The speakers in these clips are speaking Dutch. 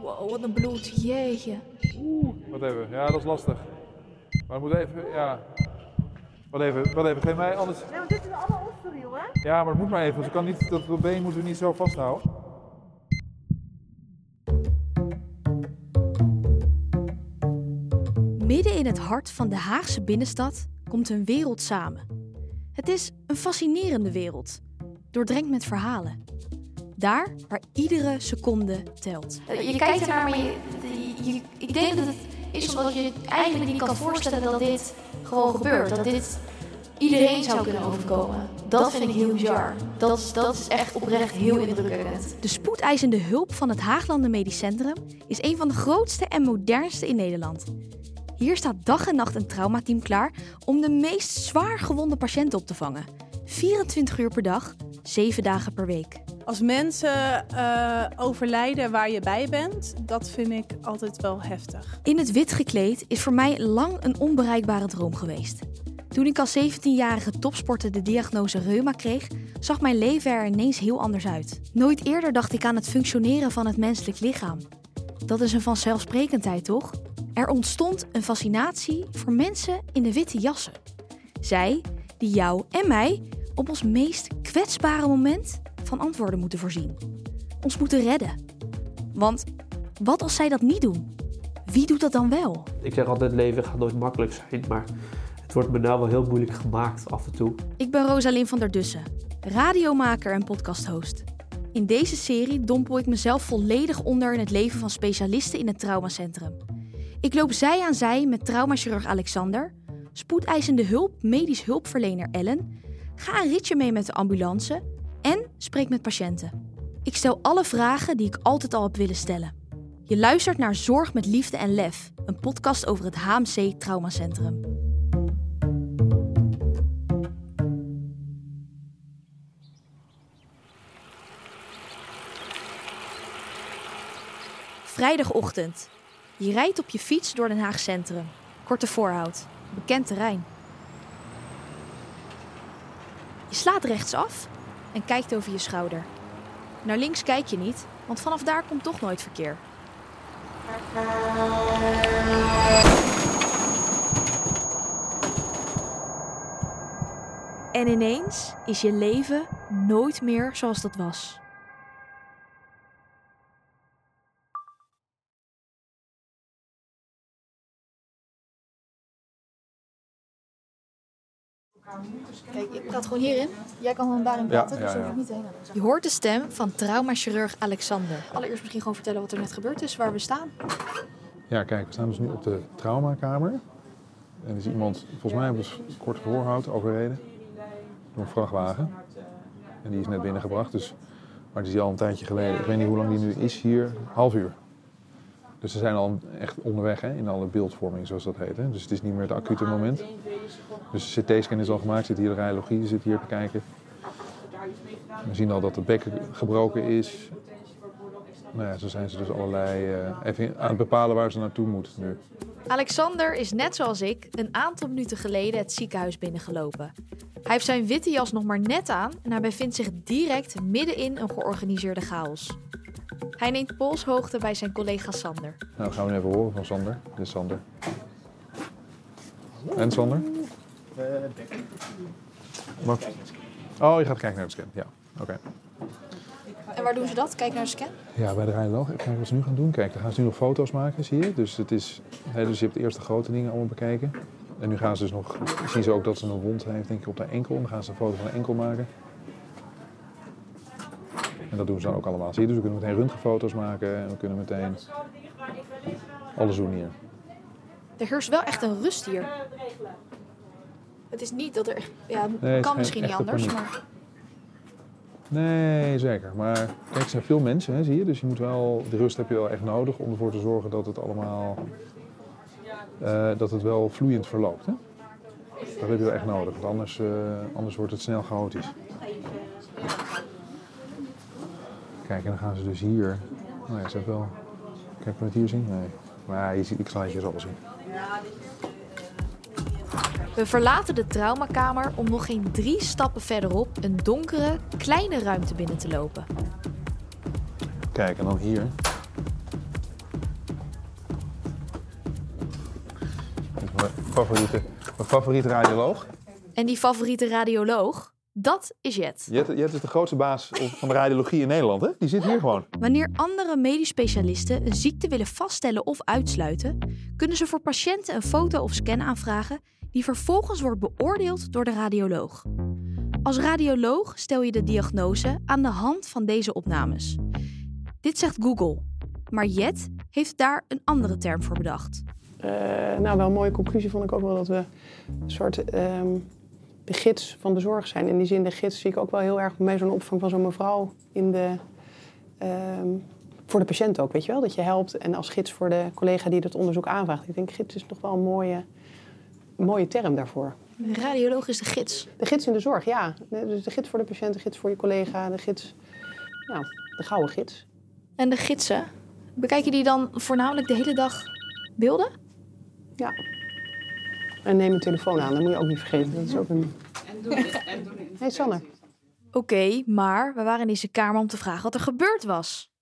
Wow, wat een bloed. Jeetje. Wat even, ja, dat is lastig. Maar het moet even, ja. Wat even, wat even, geef mij anders. Nee, want dit is allemaal osterriel, hè? Ja, maar het moet maar even. Ze kan niet, dat been moeten we niet zo vasthouden. Midden in het hart van de Haagse binnenstad komt een wereld samen. Het is een fascinerende wereld, doordrenkt met verhalen. Daar waar iedere seconde telt. Je kijkt ernaar, maar je, je- ik denk dat het is omdat je eigenlijk niet kan voorstellen dat dit gewoon gebeurt. Dat dit iedereen zou kunnen overkomen. Dat vind ik heel bizar. Dat is, dat is echt oprecht heel indrukwekkend. De spoedeisende hulp van het Haaglanden Medisch Centrum is een van de grootste en modernste in Nederland. Hier staat dag en nacht een traumateam klaar om de meest zwaar gewonde patiënten op te vangen. 24 uur per dag, 7 dagen per week. Als mensen eh, overlijden waar je bij bent, dat vind ik altijd wel heftig. In het wit gekleed is voor mij lang een onbereikbare droom geweest. Toen ik als 17-jarige topsporter de diagnose reuma kreeg, zag mijn leven er ineens heel anders uit. Nooit eerder dacht ik aan het functioneren van het menselijk lichaam. Dat is een vanzelfsprekendheid, toch? Er ontstond een fascinatie voor mensen in de witte jassen. Zij die jou en mij op ons meest kwetsbare moment van antwoorden moeten voorzien. Ons moeten redden. Want wat als zij dat niet doen? Wie doet dat dan wel? Ik zeg altijd, leven gaat nooit makkelijk zijn, maar het wordt me nou wel heel moeilijk gemaakt af en toe. Ik ben Rosalyn van der Dussen, radiomaker en podcasthost. In deze serie dompel ik mezelf volledig onder in het leven van specialisten in het traumacentrum. Ik loop zij aan zij met traumachirurg Alexander, spoedeisende hulp medisch hulpverlener Ellen, ga een ritje mee met de ambulance en spreek met patiënten. Ik stel alle vragen die ik altijd al heb willen stellen. Je luistert naar Zorg met Liefde en Lef, een podcast over het HMC Traumacentrum. Vrijdagochtend. Je rijdt op je fiets door Den Haag Centrum. Korte voorhout. Bekend terrein. Je slaat rechtsaf en kijkt over je schouder. Naar links kijk je niet, want vanaf daar komt toch nooit verkeer. En ineens is je leven nooit meer zoals dat was. Kijk, ik gaat gewoon hierin. Jij kan gewoon daarin Ja, praten, ja, dus daar ja. hoef ik niet heen. Je hoort de stem van traumachirurg Alexander. Allereerst misschien gewoon vertellen wat er net gebeurd is, waar we staan. Ja, kijk, we staan dus nu op de traumakamer. En er is iemand, volgens mij hebben we dus kort voorhoud overreden. Door een vrachtwagen. En die is net binnengebracht, dus, maar die is al een tijdje geleden. Ik weet niet hoe lang die nu is hier. Half uur. Dus ze zijn al echt onderweg hè, in alle beeldvorming, zoals dat heet. Hè. Dus het is niet meer het acute moment. Dus de CT-scan is al gemaakt, zit hier de radiologie, zit hier te kijken. We zien al dat het bekken gebroken is. Nou ja, zo zijn ze dus allerlei eh, even aan het bepalen waar ze naartoe moeten nu. Alexander is net zoals ik een aantal minuten geleden het ziekenhuis binnengelopen. Hij heeft zijn witte jas nog maar net aan en hij bevindt zich direct midden in een georganiseerde chaos. Hij neemt polshoogte bij zijn collega Sander. Nou, gaan we nu even horen van Sander. Dit is Sander. En Sander? Wat? Oh, je gaat kijken naar de scan. Ja, oké. En waar doen ze dat? Kijk naar de scan. Ja, bij de radioloog. Kijk wat ze nu gaan doen. Kijk, dan gaan ze nu nog foto's maken, zie je. Dus, het is, hè, dus je hebt de grote dingen allemaal bekeken. En nu gaan ze dus nog, zien ze ook dat ze een wond heeft, denk ik, op de enkel. Dan gaan ze een foto van de enkel maken. En dat doen ze dan ook allemaal. Zie je, dus we kunnen meteen röntgenfoto's maken. En we kunnen meteen alles doen hier. Er heerst wel echt een rust hier. Het is niet dat er. Ja, het is kan misschien niet anders, paniek. maar... Nee, zeker. Maar kijk, er zijn veel mensen, hè, zie je. Dus je moet wel, de rust heb je wel echt nodig om ervoor te zorgen dat het allemaal, eh, dat het wel vloeiend verloopt. Hè? Dat heb je wel echt nodig, want anders, eh, anders wordt het snel chaotisch. Kijk, en dan gaan ze dus hier. Oh ja, is dat wel. Kijk, kan het hier zien? Nee. Maar je ziet, ik zal het je zo zien. We verlaten de traumakamer om nog geen drie stappen verderop een donkere, kleine ruimte binnen te lopen. Kijk, en dan hier. Dit mijn favoriete, mijn favoriete radioloog. En die favoriete radioloog, dat is Jet. Jet, Jet is de grootste baas van de radiologie in Nederland, hè? Die zit hier gewoon. Wanneer andere medisch specialisten een ziekte willen vaststellen of uitsluiten, kunnen ze voor patiënten een foto of scan aanvragen die vervolgens wordt beoordeeld door de radioloog. Als radioloog stel je de diagnose aan de hand van deze opnames. Dit zegt Google, maar Jet heeft daar een andere term voor bedacht. Eh, nou, wel een mooie conclusie vond ik ook wel dat we een soort ehm, de gids van de zorg zijn. In die zin, de gids zie ik ook wel heel erg bij zo'n opvang van zo'n mevrouw in de, ehm, voor de patiënt ook, weet je wel. Dat je helpt en als gids voor de collega die dat onderzoek aanvraagt. Ik denk, gids is toch wel een mooie, een mooie term daarvoor. Radioloog is de gids. De gids in de zorg, ja. Dus de gids voor de patiënt, de gids voor je collega, de gids... Nou, de gouden gids. En de gidsen, bekijken die dan voornamelijk de hele dag beelden? Ja. En neem een telefoon aan, dat moet je ook niet vergeten. Dat is ook een... Hey Sanne. Oké, maar we waren in deze kamer om te vragen wat er gebeurd was.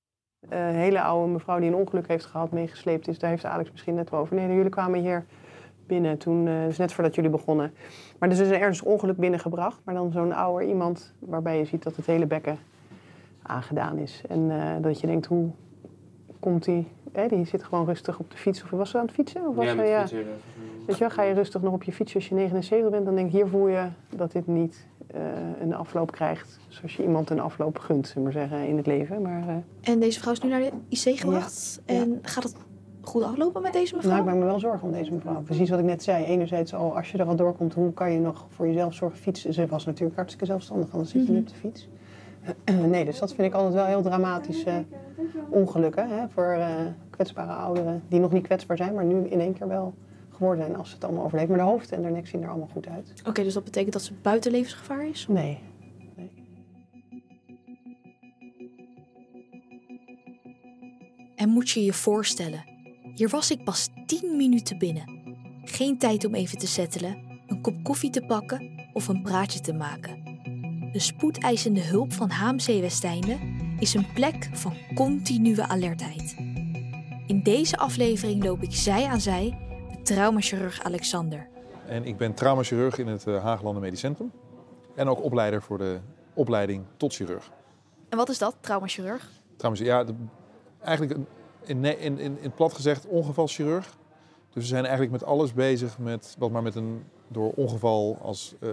Een hele oude mevrouw die een ongeluk heeft gehad, meegesleept is. Daar heeft Alex misschien net wel over. Nee, jullie kwamen hier binnen toen, uh, dus net voordat jullie begonnen. Maar er is dus een ernstig ongeluk binnengebracht. Maar dan zo'n ouder iemand waarbij je ziet dat het hele bekken aangedaan is. En uh, dat je denkt, hoe komt die... Die zit gewoon rustig op de fiets. Of was ze aan het fietsen? Of was Ja, ze, met ja. fietsen, ja. Weet je wel, ga je rustig nog op je fiets als je 79 bent, dan denk ik, hier voel je dat dit niet eh, een afloop krijgt zoals je iemand een afloop gunt, zullen we maar zeggen, in het leven. Maar eh, En deze vrouw is nu naar de IC gebracht. Ja. En gaat het goed aflopen met deze mevrouw? nou, ik maak me wel zorgen om deze mevrouw. Precies wat ik net zei. Enerzijds al, als je er al doorkomt, hoe kan je nog voor jezelf zorgen? Fietsen, ze was natuurlijk hartstikke zelfstandig, anders zit je niet op de fiets. nee, dus dat vind ik altijd wel heel dramatische ongelukken hè, voor eh, kwetsbare ouderen. Die nog niet kwetsbaar zijn, maar nu in één keer wel geworden zijn als ze het allemaal overleven. Maar de hoofd en de nek zien er allemaal goed uit. Oké, dus dat betekent dat ze buiten levensgevaar is? Nee, En moet je je voorstellen, hier was ik pas 10 minuten binnen. Geen tijd om even te settelen, een kop koffie te pakken of een praatje te maken. De spoedeisende hulp van HMC Westeinde is een plek van continue alertheid. In deze aflevering loop ik zij aan zij traumachirurg Alexander. En ik ben traumachirurg in het uh, Haaglanden Medisch Centrum. En ook opleider voor de opleiding tot chirurg. En wat is dat, traumachirurg? Trouwens, ja, de- eigenlijk in, in, in, in het plat gezegd ongevalchirurg. Dus we zijn eigenlijk met alles bezig met wat maar met een door ongeval als eh,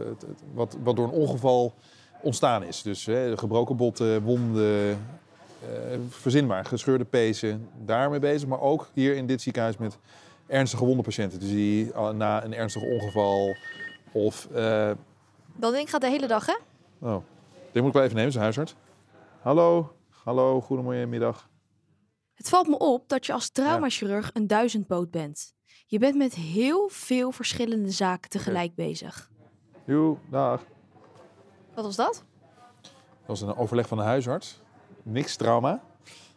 wat, wat door een ongeval ontstaan is. Dus hè, gebroken botten, wonden, eh, verzinbaar, gescheurde pezen, daarmee bezig. Maar ook hier in dit ziekenhuis met ernstige gewonde patiënten. Dus die eh, na een ernstig ongeval of eh, Dat ding gaat de hele dag, hè? Oh, dit moet ik wel even nemen, zijn huisarts. Hallo, hallo, goedemiddag. Het valt me op dat je als traumachirurg een duizendpoot bent. Je bent met heel veel verschillende zaken tegelijk bezig. Joe, dag. Wat was dat? Dat was een overleg van de huisarts. Niks trauma.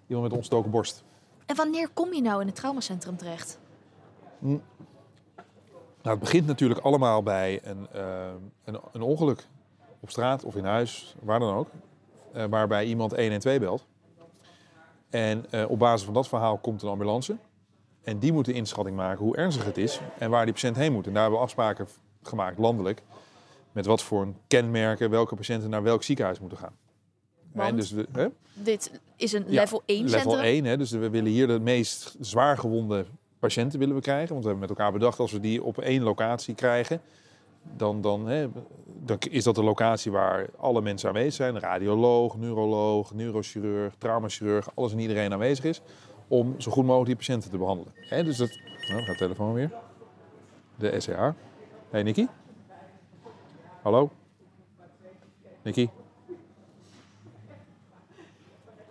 Iemand met ontstoken borst. En wanneer kom je nou in het traumacentrum terecht? Nou, het begint natuurlijk allemaal bij een, eh, een, een ongeluk. Op straat of in huis, waar dan ook. eh, waarbij iemand 112 belt. En eh, op basis van dat verhaal komt een ambulance. En die moet de inschatting maken hoe ernstig het is en waar die patiënt heen moet. En daar hebben we afspraken gemaakt, landelijk. Met wat voor een kenmerken welke patiënten naar welk ziekenhuis moeten gaan. Want? Dus we, hè? Dit is een Ja, level 1 Level centrum. 1, hè, dus we willen hier de meest zwaar gewonde patiënten willen we krijgen. Want we hebben met elkaar bedacht, als we die op één locatie krijgen, dan, dan, hè, dan is dat de locatie waar alle mensen aanwezig zijn. Radioloog, neuroloog, neurochirurg, traumachirurg, alles en iedereen aanwezig is. Om zo goed mogelijk die patiënten te behandelen. Hè, dus dat, nou, gaat de telefoon weer. De SCH. Hey Nicky. Hallo. Nicky.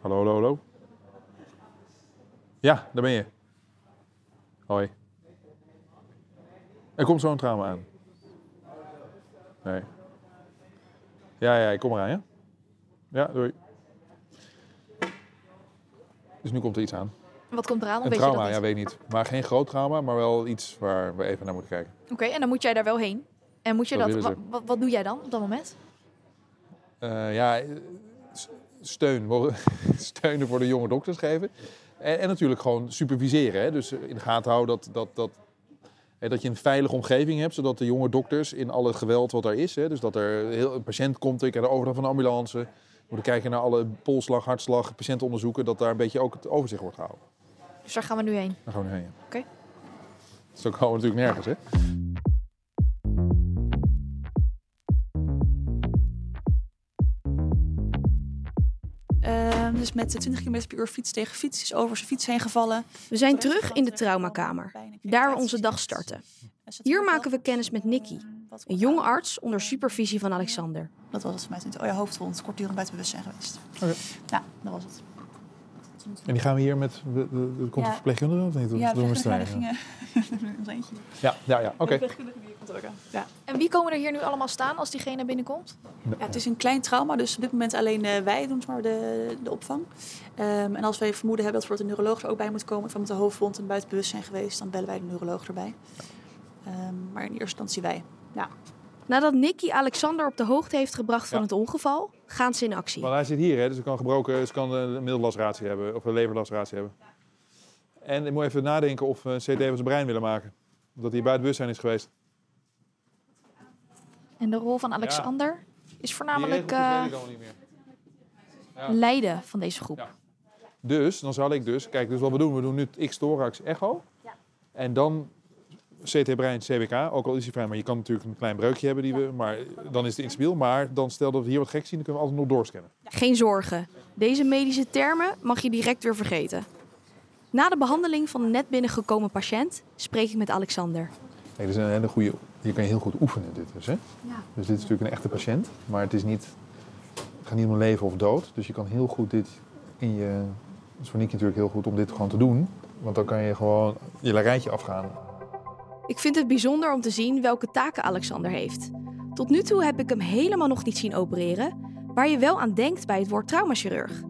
Hallo, hallo, hallo. Ja, daar ben je. Hoi. Er komt zo'n trauma aan. Nee. Ja, ja, ik kom eraan, ja? Ja, doei. Dus nu komt er iets aan. Wat komt eraan? Een weet trauma, je ja, weet niet. Maar geen groot trauma, maar wel iets waar we even naar moeten kijken. Oké, en dan moet jij daar wel heen. En moet je Dat Wat, doe jij dan op dat moment? Eh, ja, steun, steunen voor de jonge dokters geven. En, en natuurlijk gewoon superviseren. Hè? Dus in de gaten houden dat, dat, dat Hè, dat je een veilige omgeving hebt, zodat de jonge dokters in alle geweld wat er is, hè, dus dat er heel, een patiënt komt, ik heb de overdracht van de ambulance, we moeten kijken naar alle polsslag, hartslag, patiëntenonderzoeken, dat daar een beetje ook het overzicht wordt gehouden. Dus daar gaan we nu heen. Daar gaan we nu heen. Oké. Zo komen we natuurlijk nergens, hè? Ehm, dus met 20 km per uur fiets tegen fiets is over zijn fiets heen gevallen. We zijn terug in de traumakamer, daar we onze dag starten. Hier maken we kennis met Nicky, een jonge arts onder supervisie van Alexander. Dat was het voor mij toen. Oh ja, hoofdwond, kortdurend buiten bewustzijn geweest. Oké. Ja, dat was het. En die gaan we hier met, de, de, de, komt de Ja. verpleegkundige of niet? Of Ja, doen we de strijden? gingen. ons eentje. Ja, ja, ja, oké. De verpleegkundige die komt ook aan. Ja. En wie komen er hier nu allemaal staan als diegene binnenkomt? Ja, het is een klein trauma, dus op dit moment alleen eh, wij doen maar de, de opvang. Ehm, en als wij vermoeden hebben dat er een neuroloog er ook bij moet komen, van met de hoofdwond en buiten bewustzijn geweest, dan bellen wij de neuroloog erbij. Ehm, maar in eerste instantie wij. Ja. Nadat Nicky Alexander op de hoogte heeft gebracht van Ja. het ongeval, gaan ze in actie. Want hij zit hier, hè, dus hij kan gebroken, ze kan een middellaceratie hebben of een leverlaceratie hebben. En ik moet even nadenken of we een CT van zijn brein willen maken. Omdat hij buiten bewustzijn is geweest. En de rol van Alexander is voornamelijk eh. Ja. Leiden van deze groep. Ja. Dus, dan zal ik dus, kijk, dus wat we doen, we doen nu het X-thorax echo. En dan CT brein, CBK, ook al is hij vrij, maar je kan natuurlijk een klein breukje hebben, die we, maar dan is het instabiel. Maar dan stel dat we hier wat gek zien, dan kunnen we altijd nog doorscannen. Geen zorgen, deze medische termen mag je direct weer vergeten. Na de behandeling van de net binnengekomen patiënt spreek ik met Alexander. Kijk, dit is een hele goede, hier kan je heel goed oefenen dit dus, hè? Dus dit is natuurlijk een echte patiënt, maar het is niet, het gaat niet om leven of dood. Dus je kan heel goed dit in je, dat is voor Nicky natuurlijk heel goed om dit gewoon te doen. Want dan kan je gewoon je rijtje afgaan. Ik vind het bijzonder om te zien welke taken Alexander heeft. Tot nu toe heb ik hem helemaal nog niet zien opereren, waar je wel aan denkt bij het woord traumachirurg.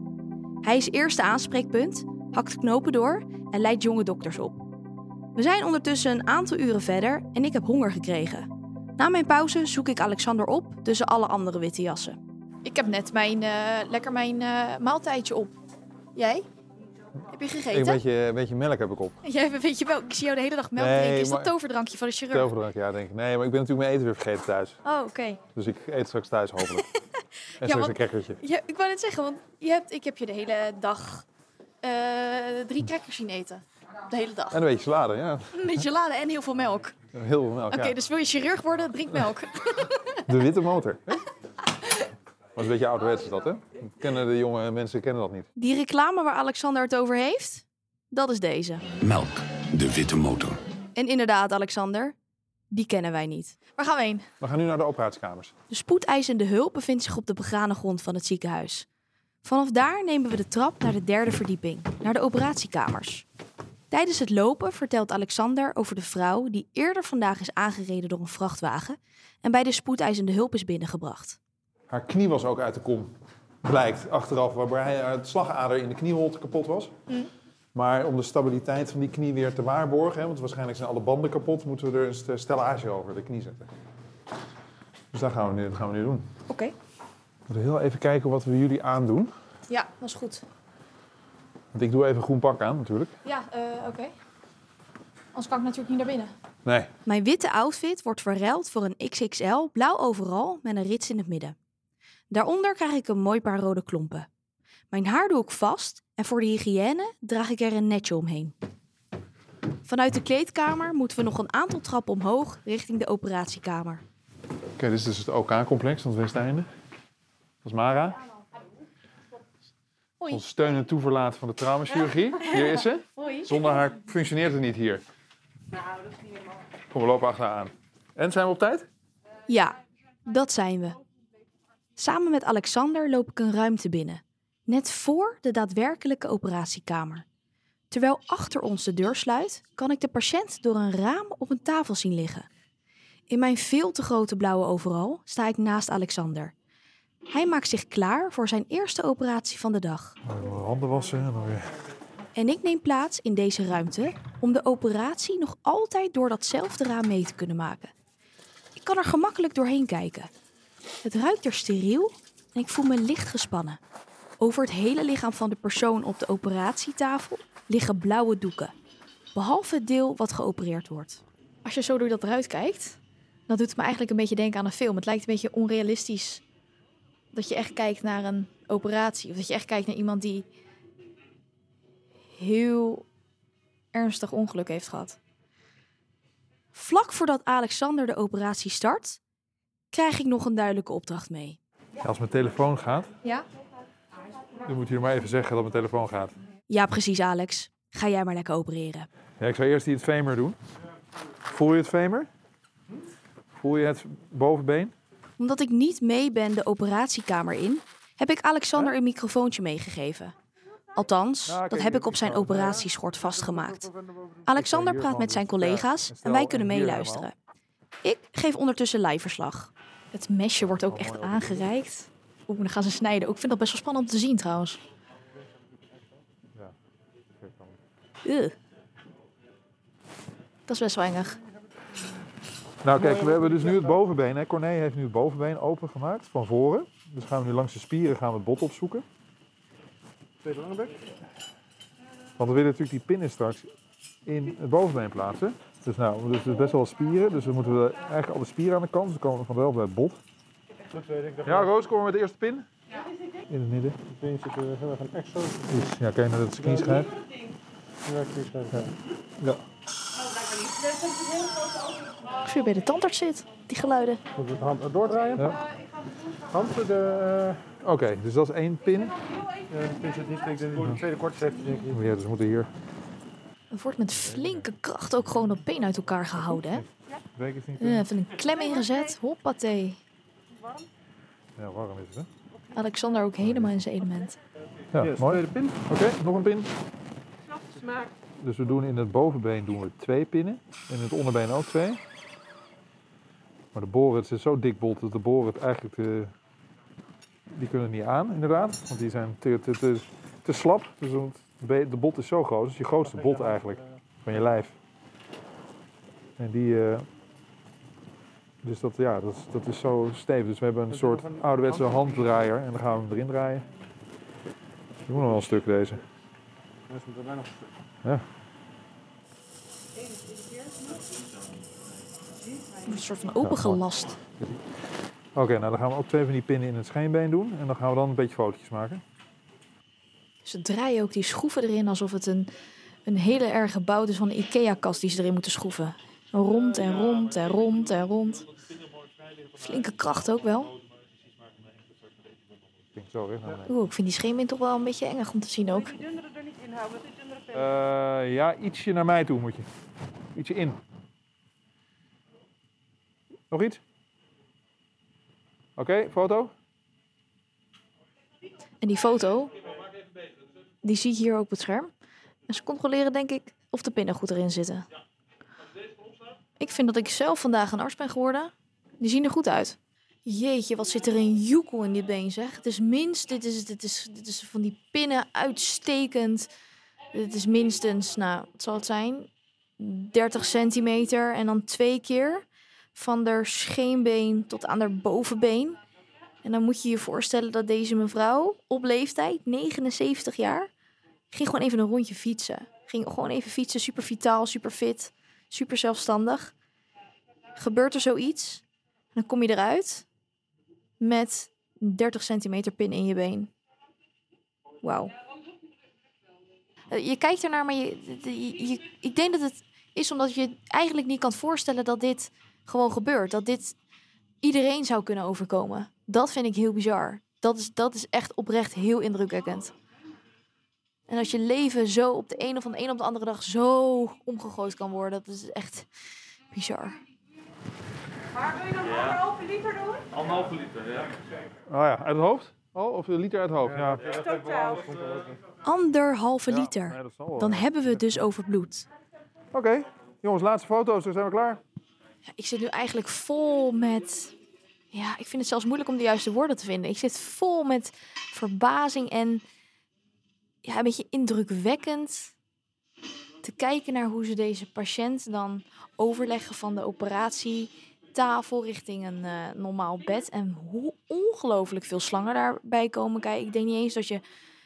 Hij is eerste aanspreekpunt, hakt knopen door en leidt jonge dokters op. We zijn ondertussen een aantal uren verder en ik heb honger gekregen. Na mijn pauze zoek ik Alexander op tussen alle andere witte jassen. Ik heb net mijn, eh, lekker mijn eh, maaltijdje op. Jij? Heb je Ik gegeten? een beetje, een beetje melk heb ik op. Jij weet je wel, ik zie jou de hele dag melk Nee, drinken. Is maar- dat toverdrankje van de chirurg? Toverdrank, ja, denk ik. Nee, maar ik ben natuurlijk mijn eten weer vergeten thuis. Oh, oké. Dus ik eet straks thuis hopelijk. en straks want- een crackertje. Ja, ik wou net zeggen, want je hebt, ik heb je de hele dag eh, drie crackers zien eten. De hele dag. En een beetje salade, ja. Met gelade en heel veel melk. Heel veel melk, Oké, ja. dus wil je chirurg worden, drink melk. De witte motor. Hè? Was een beetje ouderwets is dat, hè? Kennen de jonge mensen kennen dat niet. Die reclame waar Alexander het over heeft, dat is deze. Melk, de witte motor. En inderdaad, Alexander, die kennen wij niet. Waar gaan we heen? We gaan nu naar de operatiekamers. De spoedeisende hulp bevindt zich op de begane grond van het ziekenhuis. Vanaf daar nemen we de trap naar de derde verdieping, naar de operatiekamers. Tijdens het lopen vertelt Alexander over de vrouw die eerder vandaag is aangereden door een vrachtwagen en bij de spoedeisende hulp is binnengebracht. Haar knie was ook uit de kom. Blijkt achteraf, waarbij het slagader in de knieholte kapot was. Maar om de stabiliteit van die knie weer te waarborgen, hè, want waarschijnlijk zijn alle banden kapot, moeten we er een st- stellage over de knie zetten. Dus dat gaan we nu, dat gaan we nu doen. Oké. We moeten heel even kijken wat we jullie aandoen. Ja, dat is goed. Want ik doe even een groen pak aan natuurlijk. Ja, eh, oké. Anders kan ik natuurlijk niet naar binnen. Nee, Mijn witte outfit wordt verruild voor een XXL blauw overal met een rits in het midden. Daaronder krijg ik een mooi paar rode klompen. Mijn haar doe ik vast en voor de hygiëne draag ik er een netje omheen. Vanuit de kleedkamer moeten we nog een aantal trappen omhoog richting de operatiekamer. Oké, dit is dus het OK-complex van het Westeinde. Dat is Mara. Hoi. Ons steun en toeverlaat van de traumachirurgie. Hier is ze. Hoi. Zonder haar functioneert het niet hier. Kom, we lopen achteraan. En zijn we op tijd? Ja, dat zijn we. Samen met Alexander loop ik een ruimte binnen, net voor de daadwerkelijke operatiekamer. Terwijl achter ons de deur sluit, kan ik de patiënt door een raam op een tafel zien liggen. In mijn veel te grote blauwe overal sta ik naast Alexander. Hij maakt zich klaar voor zijn eerste operatie van de dag. Handen wassen en dan weer. En ik neem plaats in deze ruimte om de operatie nog altijd door datzelfde raam mee te kunnen maken. Ik kan er gemakkelijk doorheen kijken. Het ruikt er steriel en ik voel me licht gespannen. Over het hele lichaam van de persoon op de operatietafel liggen blauwe doeken. Behalve het deel wat geopereerd wordt. Als je zo door dat eruit kijkt, dan doet het me eigenlijk een beetje denken aan een film. Het lijkt een beetje onrealistisch dat je echt kijkt naar een operatie. Of dat je echt kijkt naar iemand die heel ernstig ongeluk heeft gehad. Vlak voordat Alexander de operatie start, krijg ik nog een duidelijke opdracht mee. Ja, als mijn telefoon gaat, Ja? dan moet je maar even zeggen dat mijn telefoon gaat. Ja, precies, Alex. Ga jij maar lekker opereren. Ja, ik zou eerst die het femur doen. Voel je het femur? Voel je het bovenbeen? Omdat ik niet mee ben de operatiekamer in, heb ik Alexander een microfoontje meegegeven. Althans, dat heb ik op zijn operatieschort vastgemaakt. Alexander praat met zijn collega's en wij kunnen meeluisteren. Ik geef ondertussen lijfverslag. Het mesje wordt ook echt aangereikt. Oeh, dan gaan ze snijden. Ook ik vind dat best wel spannend om te zien trouwens. Ugh. Dat is best wel engig. Nou kijk, we hebben dus nu het bovenbeen. Hè. Corné heeft nu het bovenbeen opengemaakt van voren. Dus gaan we nu langs de spieren gaan we het bot opzoeken. Tweede Langebek. Want we willen natuurlijk die pinnen straks in het bovenbeen plaatsen. Dus nou, dus het is best wel wat spieren. Dus we moeten we eigenlijk alle spieren aan de kant. Dus dan komen we vanzelf bij het bot. Ik Ja, Roos, kom maar met de eerste pin. In het midden. Het been zit er heel erg een zo. Dus, ja, kijk naar dat knieschijf. Ja, ik zie het. Ja. Als je bij de tandarts zit, die geluiden. Moet ik de hand doordraaien? Ja. Hand voor de... Oké, dus dat is één pin. eh de pin zit niet. Ik denk dat de tweede kortste heeft. Denk ik. Ja, dus we moeten hier. Er wordt met flinke kracht ook gewoon dat been uit elkaar gehouden. Hè? Het. Ja, even een klem ingezet. Hoppatee. Ja, warm is het, hè? Alexander ook helemaal in zijn element. Ja, mooi. tweede pin. Oké, nog een pin. Smaak. Dus we doen in het bovenbeen doen we twee pinnen. En in het onderbeen ook twee. Maar de boren, het is zo dik bot dat de boren het eigenlijk... eh, die kunnen het niet aan, inderdaad. Want die zijn te, te, te, te slap. Dus het de bot is zo groot. Het is je grootste bot eigenlijk. Van je lijf. En die... eh, dus dat, ja, dat, is- dat is zo stevig. Dus we hebben een soort ouderwetse handdraaier. En dan gaan we hem erin draaien. Die moet nog wel een stuk deze. Dat is er bijna nog. Ja. Een soort van opengelast. Oké, nou dan gaan we ook twee van die pinnen in het scheenbeen doen. En dan gaan we dan een beetje fotootjes maken. Ze draaien ook die schroeven erin alsof het een, een hele erge bout is van een IKEA-kast die ze erin moeten schroeven. Rond en rond en rond en rond. Flinke kracht ook wel. Ik denk zo weg naar beneden. Oeh, ik vind die scheenbeen toch wel een beetje engig om te zien ook. Er. Eh, ja, ietsje naar mij toe moet je. Ietsje in. Nog iets? Oké, foto. En die foto, die zie je hier ook op het scherm. En ze controleren denk ik of de pinnen goed erin zitten. Ik vind dat ik zelf vandaag een arts ben geworden. Die zien er goed uit. Jeetje, wat zit er een joekel in dit been zeg. Het is minst, dit is, dit is, dit is van die pinnen uitstekend. Dit is minstens, nou, wat zal het zijn? 30 centimeter en dan twee keer. Van haar scheenbeen tot aan haar bovenbeen. En dan moet je je voorstellen dat deze mevrouw op leeftijd, 79 jaar, ging gewoon even een rondje fietsen. Ging gewoon even fietsen, super vitaal, super fit, super zelfstandig. Gebeurt er zoiets, dan kom je eruit met een 30 centimeter pin in je been. Wauw. Eh, Je kijkt ernaar, maar je, je- ik denk dat het is omdat je eigenlijk niet kan voorstellen dat dit gewoon gebeurt. Dat dit iedereen zou kunnen overkomen. Dat vind ik heel bizar. Dat is, dat is echt oprecht heel indrukwekkend. En als je leven zo op de een of van de een op de andere dag zo omgegooid kan worden, dat is echt bizar. Maar wil je dan anderhalve liter doen? Anderhalve liter, ja. Oh ja, uit het hoofd? Oh, of een liter uit het hoofd? Ja. Totaal. Anderhalve Ja, liter. nee, dat zal wel. Dan hebben we het dus over bloed. Oké, jongens, laatste foto's, dan zijn we klaar. Ja, ik zit nu eigenlijk vol met. Ja, ik vind het zelfs moeilijk om de juiste woorden te vinden. Ik zit vol met verbazing en ja, een beetje indrukwekkend te kijken naar hoe ze deze patiënt dan overleggen van de operatietafel richting een eh, normaal bed. En hoe ongelooflijk veel slangen daarbij komen kijken. Ik denk niet eens dat je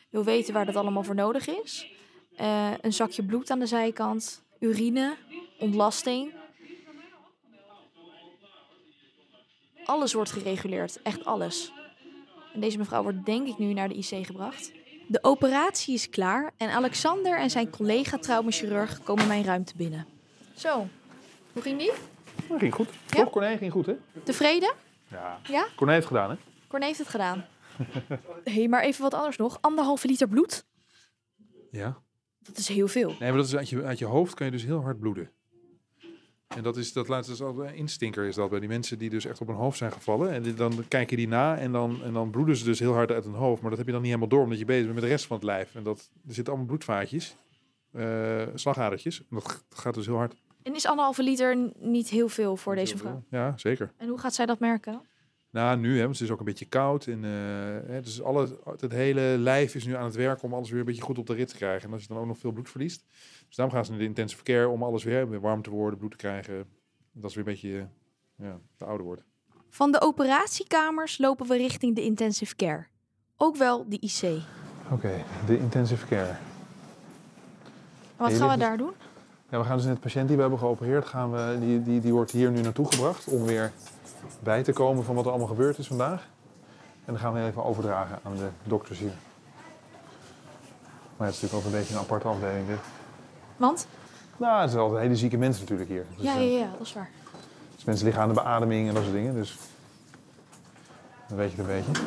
wil weten waar dat allemaal voor nodig is. Eh, een zakje bloed aan de zijkant, urine, ontlasting. Alles wordt gereguleerd, echt alles. En deze mevrouw wordt denk ik nu naar de IC gebracht. De operatie is klaar en Alexander en zijn collega traumachirurg komen mijn ruimte binnen. Zo, hoe ging die? Dat ging goed. Ja? Toch, Corné ging goed, hè? Tevreden? Ja. Ja? Corné heeft het gedaan, hè? Corné heeft het gedaan. Hé, hey, maar even wat anders nog. Anderhalve liter bloed? Ja. Dat is heel veel. Nee, maar dat is uit je, uit je hoofd kan je dus heel hard bloeden. En dat is dat laatste is altijd een instinker is dat bij die mensen die dus echt op hun hoofd zijn gevallen. En dan kijken die na en dan, en dan bloeden ze dus heel hard uit hun hoofd. Maar dat heb je dan niet helemaal door omdat je bezig bent met de rest van het lijf. En dat, er zitten allemaal bloedvaatjes, eh, slagadertjes. En dat gaat dus heel hard. En is anderhalve liter niet heel veel voor deze vrouw? Ja, zeker. En hoe gaat zij dat merken? Nou, nu, hè, want het is ook een beetje koud. En, eh, hè, dus alle, het hele lijf is nu aan het werken om alles weer een beetje goed op de rit te krijgen. En als je dan ook nog veel bloed verliest. Dus daarom gaan ze naar de intensive care om alles weer, weer warm te worden, bloed te krijgen. Dat is weer een beetje ja, te ouder wordt. Van de operatiekamers lopen we richting de intensive care. Ook wel de IC. Oké, de intensive care. Wat gaan we daar doen? Ja, we gaan dus net de patiënt die we hebben geopereerd, gaan we, die, die, die wordt hier nu naartoe gebracht om weer bij te komen van wat er allemaal gebeurd is vandaag. En dan gaan we even overdragen aan de dokters hier. Maar het is natuurlijk ook een beetje een aparte afdeling dit. Want? Nou, het zijn altijd hele zieke mensen natuurlijk hier. Dus, Ja, ja, eh, ja, dat is waar. dus mensen liggen aan de beademing en dat soort dingen. Dus dan weet je het een beetje. Het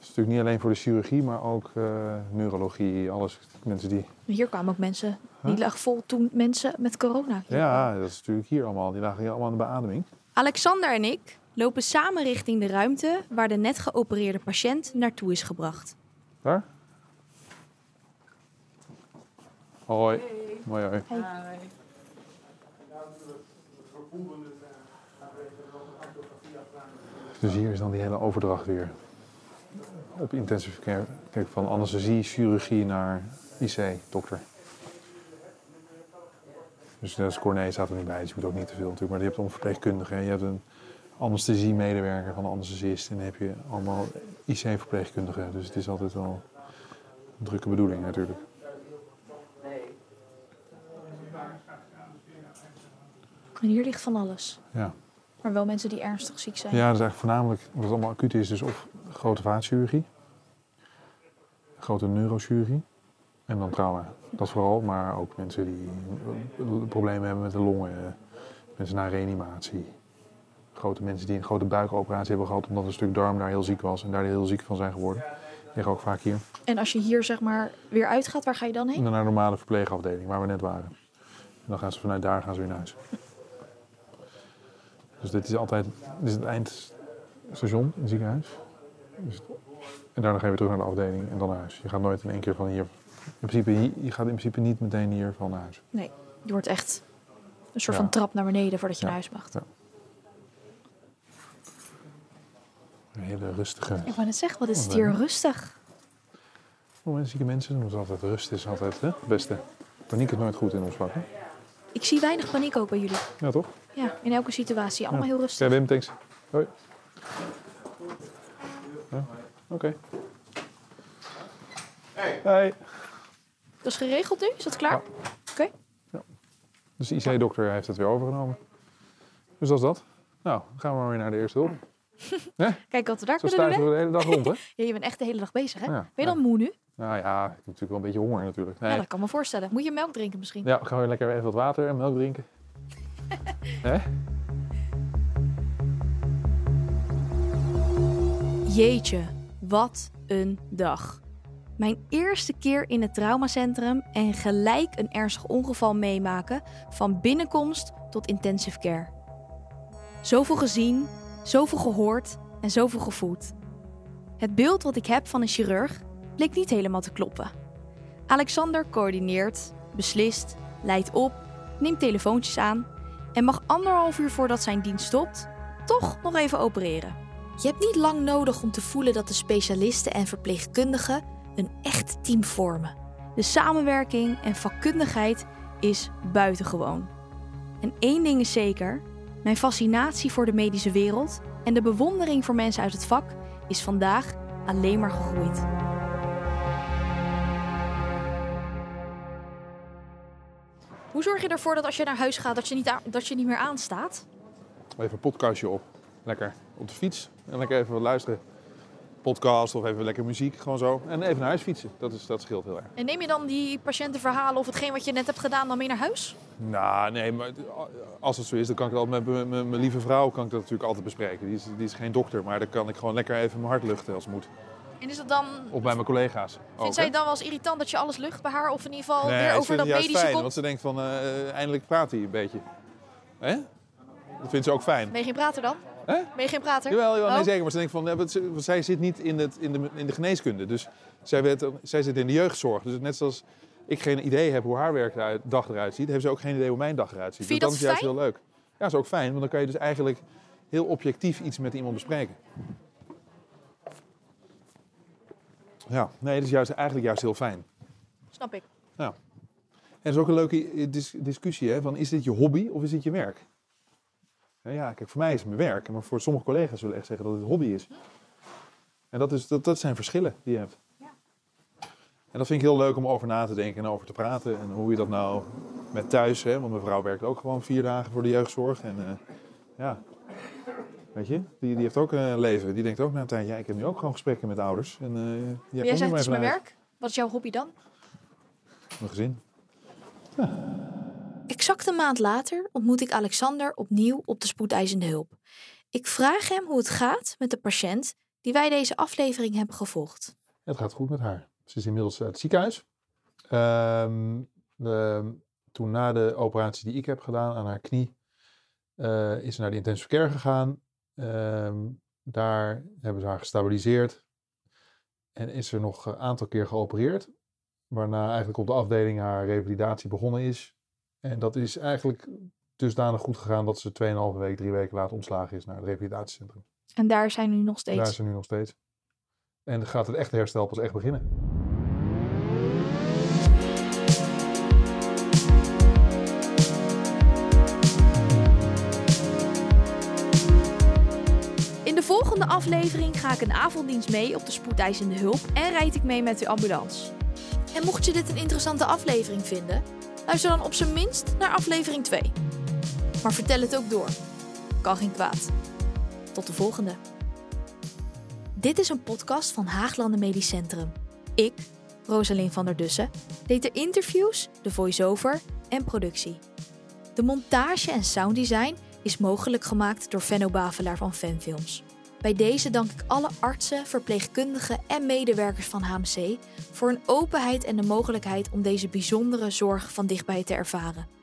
is natuurlijk niet alleen voor de chirurgie, maar ook eh, neurologie, alles. Mensen die... Hier kwamen ook mensen. Die Huh? lag vol toen mensen met corona. hier Ja, dat is natuurlijk hier allemaal. Die lagen hier allemaal aan de beademing. Alexander en ik lopen samen richting de ruimte waar de net geopereerde patiënt naartoe is gebracht. Daar? Hoi. Hoi, hoi. Dus hier is dan die hele overdracht weer. Op intensive care. Kijk, van anesthesie, chirurgie naar IC, dokter. Dus is Corné staat er niet bij, dus je moet ook niet te veel natuurlijk. Maar je hebt een verpleegkundige, je hebt een anesthesie-medewerker van een anesthesist. En dan heb je allemaal IC-verpleegkundigen. Dus het is altijd wel een drukke bedoeling natuurlijk. En hier ligt van alles. Ja. Maar wel mensen die ernstig ziek zijn. Ja, dat is eigenlijk voornamelijk, wat het allemaal acuut is, dus of grote vaatchirurgie, grote neurochirurgie en dan trauma. Dat vooral, maar ook mensen die problemen hebben met de longen, mensen na reanimatie. Grote mensen die een grote buikoperatie hebben gehad omdat een stuk darm daar heel ziek was en daar heel ziek van zijn geworden. Liggen ook vaak hier. En als je hier zeg maar weer uitgaat, waar ga je dan heen? Naar de normale verpleegafdeling waar we net waren. En dan gaan ze vanuit daar gaan ze weer naar huis. Dus dit is altijd dit is het eindstation in het ziekenhuis. Dus, en daarna ga je weer terug naar de afdeling en dan naar huis. Je gaat nooit in één keer van hier. In principe, je gaat in principe niet meteen hier van naar huis. Nee, je wordt echt een soort Ja. van trap naar beneden voordat je Ja. naar huis mag. Ja. Een hele rustige. Ik wou net zeggen, wat is het Oh, hier rustig. Voor mensen, zieke mensen, doen ze altijd rust is altijd hè, het beste. Paniek is nooit goed in ons vak. Hè? Ik zie weinig paniek ook bij jullie. Ja, toch? Ja, in elke situatie. Allemaal Ja. heel rustig. Oké, Wim, thanks. Hoi. Ja, Oké. Hey. Dat is geregeld nu? Is dat klaar? Oké. Dus de IC-dokter heeft het weer overgenomen. Dus dat is dat. Nou, dan gaan we maar weer naar de eerste hulp. Kijk wat we daar Zo kunnen doen, hè? we de hele dag rond, hè? Ja, je bent echt de hele dag bezig, hè? Ja, ben je dan moe nu? Nou ja, ik heb natuurlijk wel een beetje honger natuurlijk. Nee. Ja, dat kan me voorstellen. Moet je melk drinken misschien? Ja, gaan we lekker even wat water en melk drinken. Hè? Jeetje, wat een dag. Mijn eerste keer in het traumacentrum en gelijk een ernstig ongeval meemaken van binnenkomst tot intensive care. Zoveel gezien, zoveel gehoord en zoveel gevoeld. Het beeld wat ik heb van een chirurg bleek niet helemaal te kloppen. Alexander coördineert, beslist, leidt op, neemt telefoontjes aan en mag anderhalf uur voordat zijn dienst stopt, toch nog even opereren. Je hebt niet lang nodig om te voelen dat de specialisten en verpleegkundigen een echt team vormen. De samenwerking en vakkundigheid is buitengewoon. En één ding is zeker: mijn fascinatie voor de medische wereld en de bewondering voor mensen uit het vak is vandaag alleen maar gegroeid. Hoe zorg je ervoor dat als je naar huis gaat, dat je niet, dat je niet meer aanstaat? Even een podcastje op. lekker op de fiets en lekker even wat luisteren. Podcast of even lekker muziek, gewoon zo. En even naar huis fietsen, dat, is, dat scheelt heel erg. En neem je dan die patiëntenverhalen of hetgeen wat je net hebt gedaan dan mee naar huis? Nou, nee, maar als het zo is, dan kan ik altijd met mijn- lieve vrouw kan ik dat natuurlijk altijd bespreken. Die is, die is geen dokter, maar dan kan ik gewoon lekker even mijn hart luchten als het moet. En is dat dan... Of bij mijn collega's. ook, Vindt zij het dan wel eens irritant dat je alles lucht bij haar? Of in ieder geval Nee, weer over dat medische fijn, komt? want ze denkt van, eh, eindelijk praat hij een beetje. Hè? Dat vindt ze ook fijn. Ben je geen prater dan? Hè? Ben je geen prater? Jawel, jawel nee, Oh. zeker. Maar ze denkt van, ja, zij zit niet in, het, in, de, in de geneeskunde. Dus zij, zij zit in de jeugdzorg. Dus net zoals ik geen idee heb hoe haar werk eruit, dag eruit ziet, heeft ze ook geen idee hoe mijn dag eruit ziet. Vind je dus dat is juist heel leuk. Ja, dat is ook fijn, want dan kan je dus eigenlijk heel objectief iets met iemand bespreken. Ja, nee, dat is juist, eigenlijk juist heel fijn. Snap ik. Ja. En dat is ook een leuke dis- discussie, hè, van is dit je hobby of is dit je werk? Ja, Ja, kijk, voor mij is het mijn werk, maar voor sommige collega's zullen echt zeggen dat het hobby is. En dat, is, dat, dat zijn verschillen die je hebt. En dat vind ik heel leuk om over na te denken en over te praten. En hoe je dat nou met thuis, hè, want mijn vrouw werkt ook gewoon vier dagen voor de jeugdzorg. En eh, ja, weet je, die, die heeft ook een leven. Die denkt ook na een tijdje, ja, ik heb nu ook gewoon gesprekken met ouders. En, ik jij zegt het is mijn werk. Wat is jouw hobby dan? Mijn gezin. Exact een maand later ontmoet ik Alexander opnieuw op de spoedeisende hulp. Ik vraag hem hoe het gaat met de patiënt die wij deze aflevering hebben gevolgd. Het gaat goed met haar. Ze is inmiddels uit het ziekenhuis. Ehm, de- toen na de operatie die ik heb gedaan aan haar knie, eh, is ze naar de intensive care gegaan. Ehm, daar hebben ze haar gestabiliseerd. En is er nog een aantal keer geopereerd. Waarna eigenlijk op de afdeling haar revalidatie begonnen is. En dat is eigenlijk dusdanig goed gegaan dat ze 2,5 week, drie weken later ontslagen is naar het revalidatiecentrum. En daar zijn we nu nog steeds. Daar ze nu nog steeds. En gaat het echte herstel pas echt beginnen. In de volgende aflevering ga ik een avonddienst mee op de spoedeisende hulp en rijd ik mee met de ambulance. En mocht je dit een interessante aflevering vinden, luister dan op zijn minst naar aflevering 2. Maar vertel het ook door. Kan geen kwaad. Tot de volgende. Dit is een podcast van Haaglanden Medisch Centrum. Ik, Rosalind van der Dussen, deed de interviews, de voice-over en productie. De montage en sounddesign is mogelijk gemaakt door Venno Bavelaar van Fanfilms. Bij deze dank ik alle artsen, verpleegkundigen en medewerkers van HMC voor hun openheid en de mogelijkheid om deze bijzondere zorg van dichtbij te ervaren.